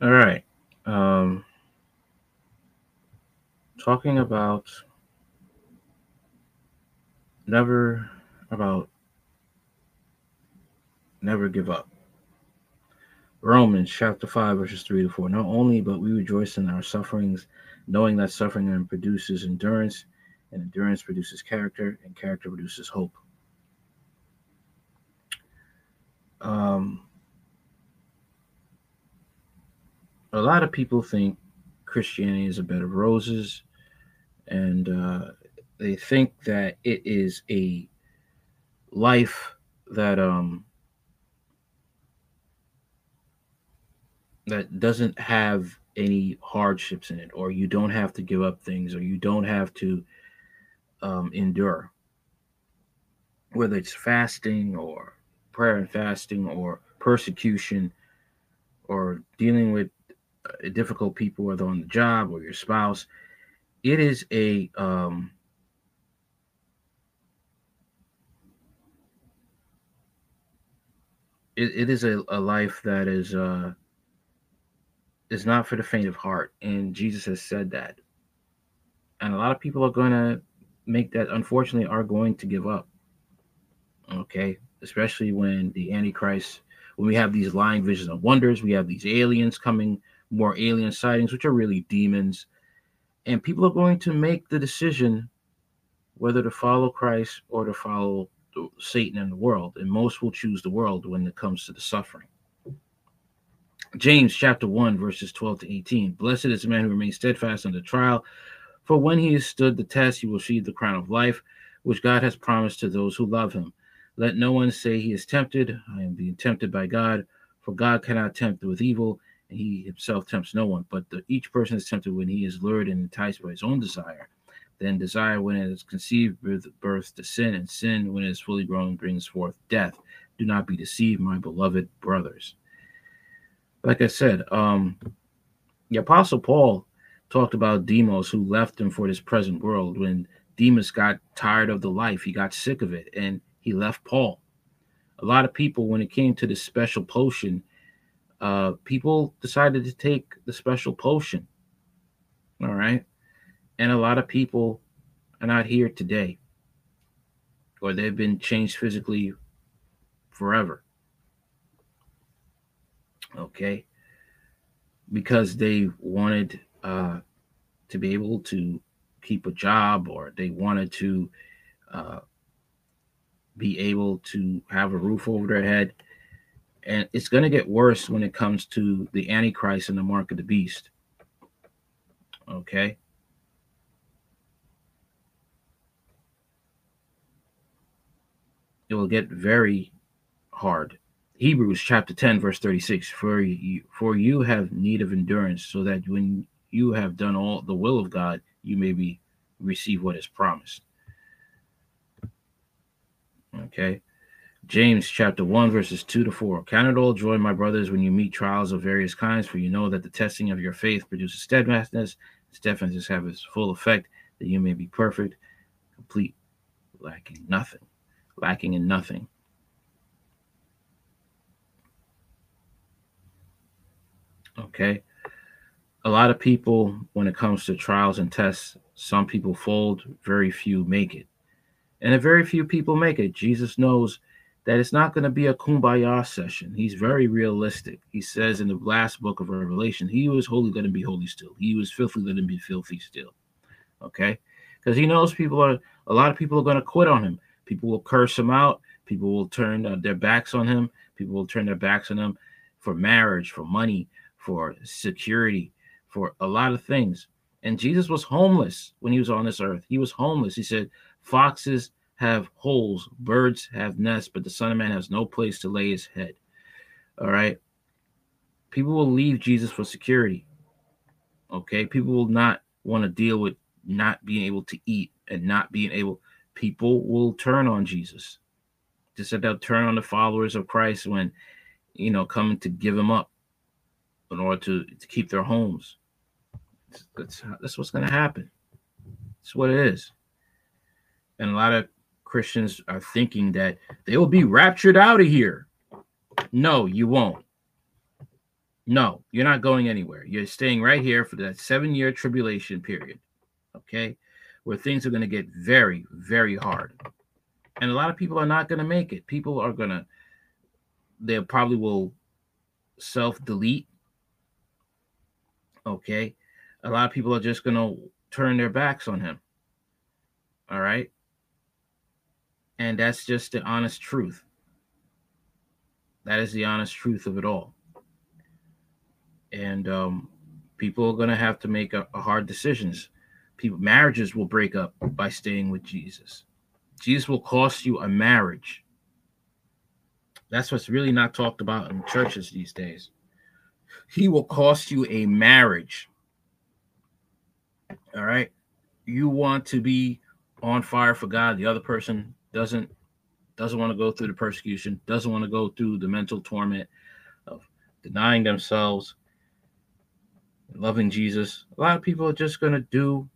All right. Um, talking about never about never give up. Romans chapter 5, verses 3 to 4. Not only, but we rejoice in our sufferings, knowing that suffering produces endurance, and endurance produces character, and character produces hope. Um, a lot of people think Christianity is a bed of roses, and uh, they think that it is a life that um, that doesn't have any hardships in it, or you don't have to give up things, or you don't have to um, endure, whether it's fasting or prayer and fasting or persecution or dealing with difficult people, whether on the job or your spouse. It is a um, it, it is a, a life that is uh, is not for the faint of heart, and Jesus has said that. And a lot of people are going to make that. Unfortunately, are going to give up. Okay, especially when the Antichrist, when we have these lying visions and wonders, we have these aliens coming, more alien sightings, which are really demons, and people are going to make the decision whether to follow Christ or to follow Satan and the world, and most will choose the world when it comes to the suffering. James chapter 1, verses 12 to 18. Blessed is the man who remains steadfast under trial, for when he has stood the test, he will receive the crown of life, which God has promised to those who love him. Let no one say he is tempted. I am being tempted by God, for God cannot tempt with evil, he himself tempts no one. But the, each person is tempted when he is lured and enticed by his own desire. Then desire, when it is conceived, birth, birth to sin, and sin, when it is fully grown, brings forth death. Do not be deceived, my beloved brothers like I said, um, the Apostle Paul talked about Demas who left him for this present world. When Demas got tired of the life, he got sick of it, and he left Paul. A lot of people, when it came to this special potion, uh, people decided to take the special potion. All right. And a lot of people are not here today, or they've been changed physically forever okay, because they wanted uh, to be able to keep a job or they wanted to uh, be able to have a roof over their head. And it's going to get worse when it comes to the Antichrist and the mark of the beast. Okay. It will get very hard Hebrews chapter 10, verse 36 For you, for you have need of endurance, so that when you have done all the will of God, you may be receive what is promised. Okay. James chapter 1, verses 2 to 4. Count it all joy, my brothers, when you meet trials of various kinds, for you know that the testing of your faith produces steadfastness. Steadfastness have its full effect, that you may be perfect, complete, lacking nothing, lacking in nothing. Okay. A lot of people, when it comes to trials and tests, some people fold, very few make it. And a very few people make it. Jesus knows that it's not going to be a kumbaya session. He's very realistic. He says in the last book of Revelation, he was holy, let him be holy still. He was filthy, let him be filthy still. Okay? Because he knows people are, a lot of people are going to quit on him. People will curse him out. People will turn uh, their backs on him. People will turn their backs on him for marriage, for money, for security, for a lot of things. And Jesus was homeless when he was on this earth. He was homeless. He said, Foxes have holes, birds have nests, but the Son of Man has no place to lay his head. All right. People will leave Jesus for security. Okay. People will not want to deal with not being able to eat and not being able, people will turn on Jesus. Just said they'll turn on the followers of Christ when, you know, coming to give him up in order to, to keep their homes. That's, that's what's going to happen. That's what it is. And a lot of Christians are thinking that they will be raptured out of here. No, you won't. No, you're not going anywhere. You're staying right here for that seven year tribulation period, okay, where things are going to get very, very hard. And a lot of people are not going to make it. People are going to, they probably will self delete, okay. A lot of people are just going to turn their backs on him, all right. And that's just the honest truth. That is the honest truth of it all and um, people are going to have to make a, a hard decisions. People marriages will break up by staying with Jesus. Jesus will cost you a marriage. That's what's really not talked about in churches these days. He will cost you a marriage. All right. You want to be on fire for God. The other person doesn't doesn't want to go through the persecution, doesn't want to go through the mental torment of denying themselves, loving Jesus, a lot of people are just to do,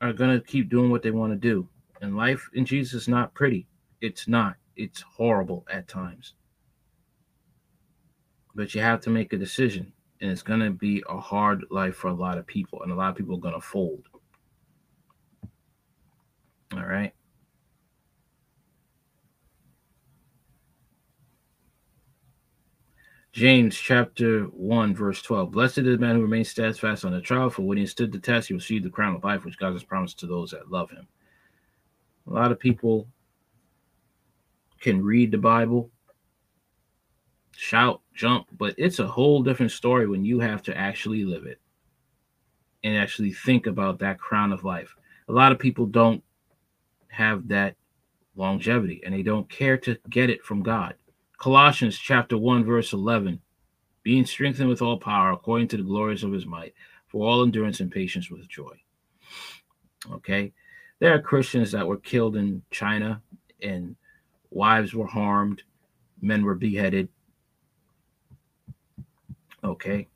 are to keep doing what they want to do. And life in Jesus is not pretty. It's not. It's horrible at times. But you have to make a decision. And it's to be a hard life for a lot of people. And a lot of people are to fold. All right. James chapter 1, verse 12. Blessed is the man who remains steadfast on the trial, for when he stood the test, he will the crown of life which God has promised to those that love him. A lot of people can read the Bible, shout, jump, but it's a whole different story when you have to actually live it and actually think about that crown of life. A lot of people don't have that longevity and they don't care to get it from God. Colossians chapter 1, verse 11 being strengthened with all power according to the glories of his might, for all endurance and patience with joy. Okay. There are Christians that were killed in China, and wives were harmed, men were beheaded. Okay.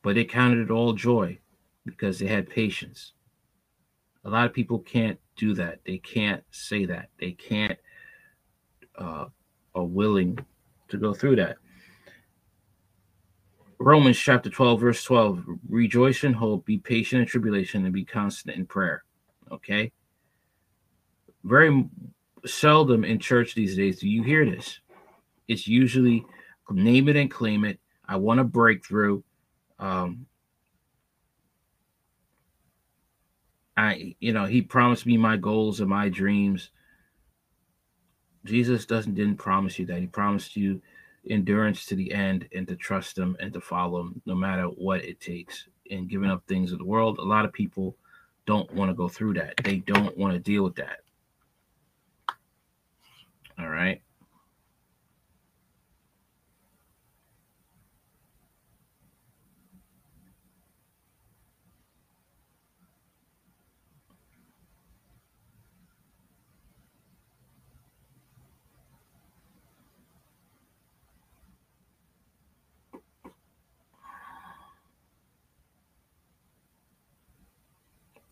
But they counted it all joy because they had patience. A lot of people can't do that. They can't say that. They can't uh, are willing to go through that. Romans chapter 12, verse 12 rejoice in hope, be patient in tribulation, and be constant in prayer. Okay. Very seldom in church these days do you hear this. It's usually name it and claim it. I want a breakthrough. Um, I, you know, he promised me my goals and my dreams. Jesus doesn't didn't promise you that. He promised you endurance to the end and to trust him and to follow him no matter what it takes and giving up things of the world. A lot of people don't want to go through that. They don't want to deal with that. All right.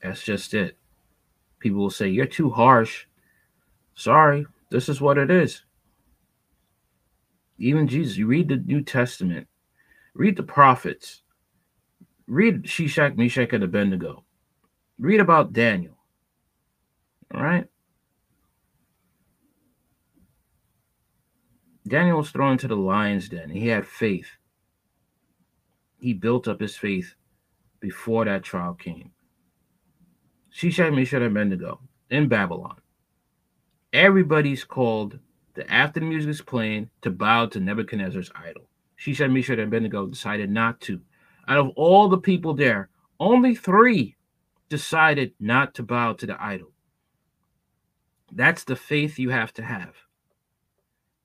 That's just it. People will say, You're too harsh. Sorry, this is what it is. Even Jesus, you read the New Testament, read the prophets, read Shishak, Meshach, and Abednego, read about Daniel. All right? Daniel was thrown into the lion's den. He had faith. He built up his faith before that trial came. Shishak, Meshach, and Abednego in Babylon. Everybody's called to, after the music is playing to bow to Nebuchadnezzar's idol. Shishak, Meshach, and Abednego decided not to. Out of all the people there, only three decided not to bow to the idol. That's the faith you have to have.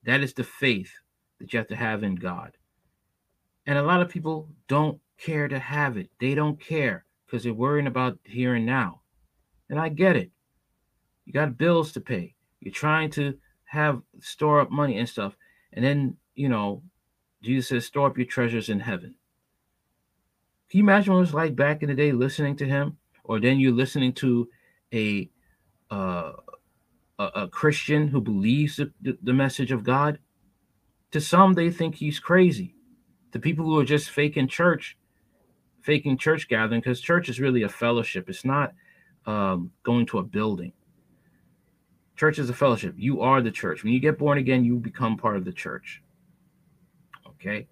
That is the faith that you have to have in God. And a lot of people don't care to have it. They don't care because they're worrying about here and now. And I get it. You got bills to pay. You're trying to have store up money and stuff. And then, you know, Jesus says, store up your treasures in heaven. Can you imagine what it was like back in the day listening to him? Or then you're listening to a uh, a, a Christian who believes the, the, the message of God. To some, they think he's crazy. To people who are just faking church, faking church gathering, because church is really a fellowship. It's not um, going to a building. Church is a fellowship. You are the church. When you get born again, you become part of the church. Okay?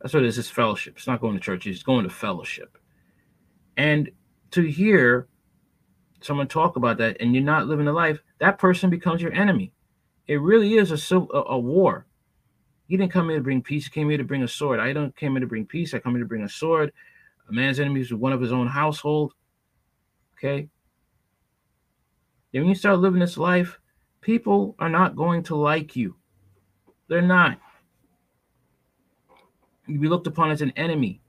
That's what it is. It's fellowship. It's not going to church. It's going to fellowship. And to hear someone talk about that and you're not living the life, that person becomes your enemy. It really is a, a, a war. He didn't come here to bring peace. He came here to bring a sword. I don't came here to bring peace. I come here to bring a sword. A man's enemies is one of his own household. Okay. And when you start living this life, people are not going to like you. They're not. You'll be looked upon as an enemy.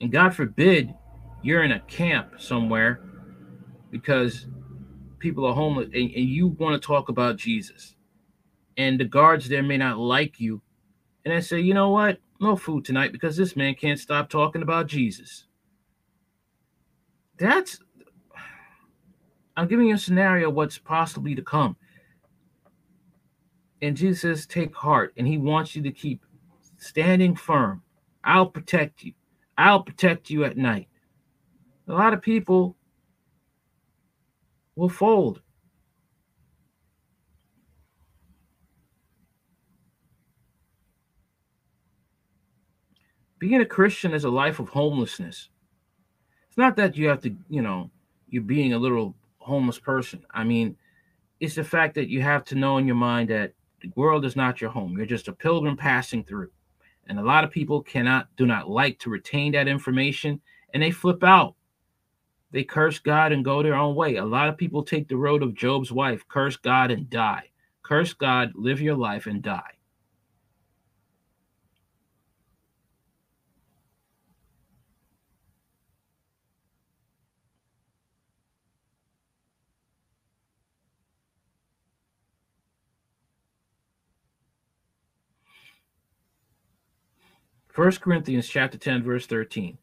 And God forbid you're in a camp somewhere because people are homeless and, and you want to talk about Jesus. And the guards there may not like you. And I say, you know what? No food tonight because this man can't stop talking about Jesus. That's I'm giving you a scenario what's possibly to come. And Jesus says, take heart. And he wants you to keep standing firm. I'll protect you. I'll protect you at night. A lot of people will fold. Being a Christian is a life of homelessness. It's not that you have to, you know, you're being a little homeless person. I mean, it's the fact that you have to know in your mind that the world is not your home. You're just a pilgrim passing through. And a lot of people cannot, do not like to retain that information and they flip out they curse God and go their own way. A lot of people take the road of Job's wife curse God and die. Curse God, live your life, and die. First Corinthians chapter 10, verse 13.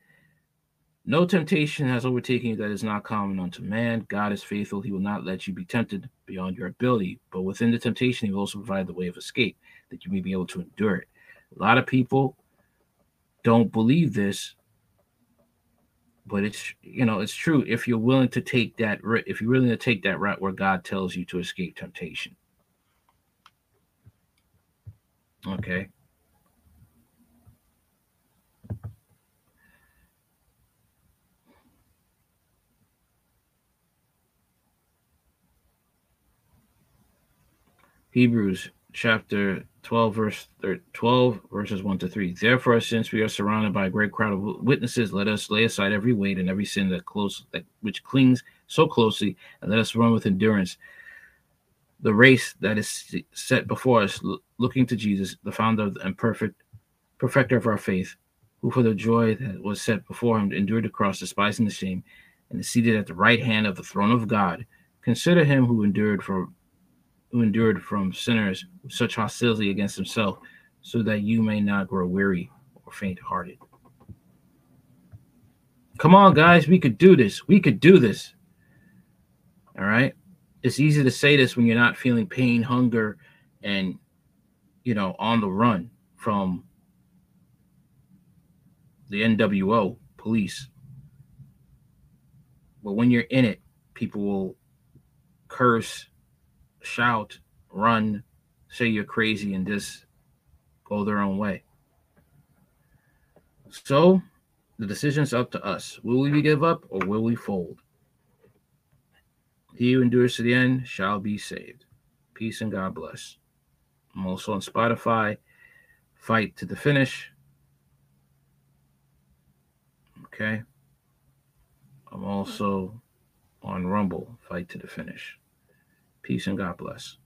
No temptation has overtaken you that is not common unto man. God is faithful. He will not let you be tempted beyond your ability. But within the temptation, he will also provide the way of escape that you may be able to endure it. A lot of people don't believe this, but it's you know it's true if you're willing to take that if you're willing to take that route where God tells you to escape temptation. Okay. Hebrews chapter 12, verse 12, verses 1 to 3. Therefore, since we are surrounded by a great crowd of witnesses, let us lay aside every weight and every sin that close that which clings so closely, and let us run with endurance the race that is set before us, looking to Jesus, the founder and perfect perfecter of our faith, who for the joy that was set before him endured the cross, despising the shame, and is seated at the right hand of the throne of God. Consider him who endured for who endured from sinners such hostility against himself, so that you may not grow weary or faint hearted. Come on, guys, we could do this. We could do this. All right. It's easy to say this when you're not feeling pain, hunger, and, you know, on the run from the NWO police. But when you're in it, people will curse, shout, run, say you're crazy, and just go their own way. So the decision's up to us. Will we give up or will we fold? He who endures to the end shall be saved. Peace and God bless. I'm also on Spotify. Fight to the finish. Okay. I'm also on Rumble. Fight to the finish. Peace and God bless.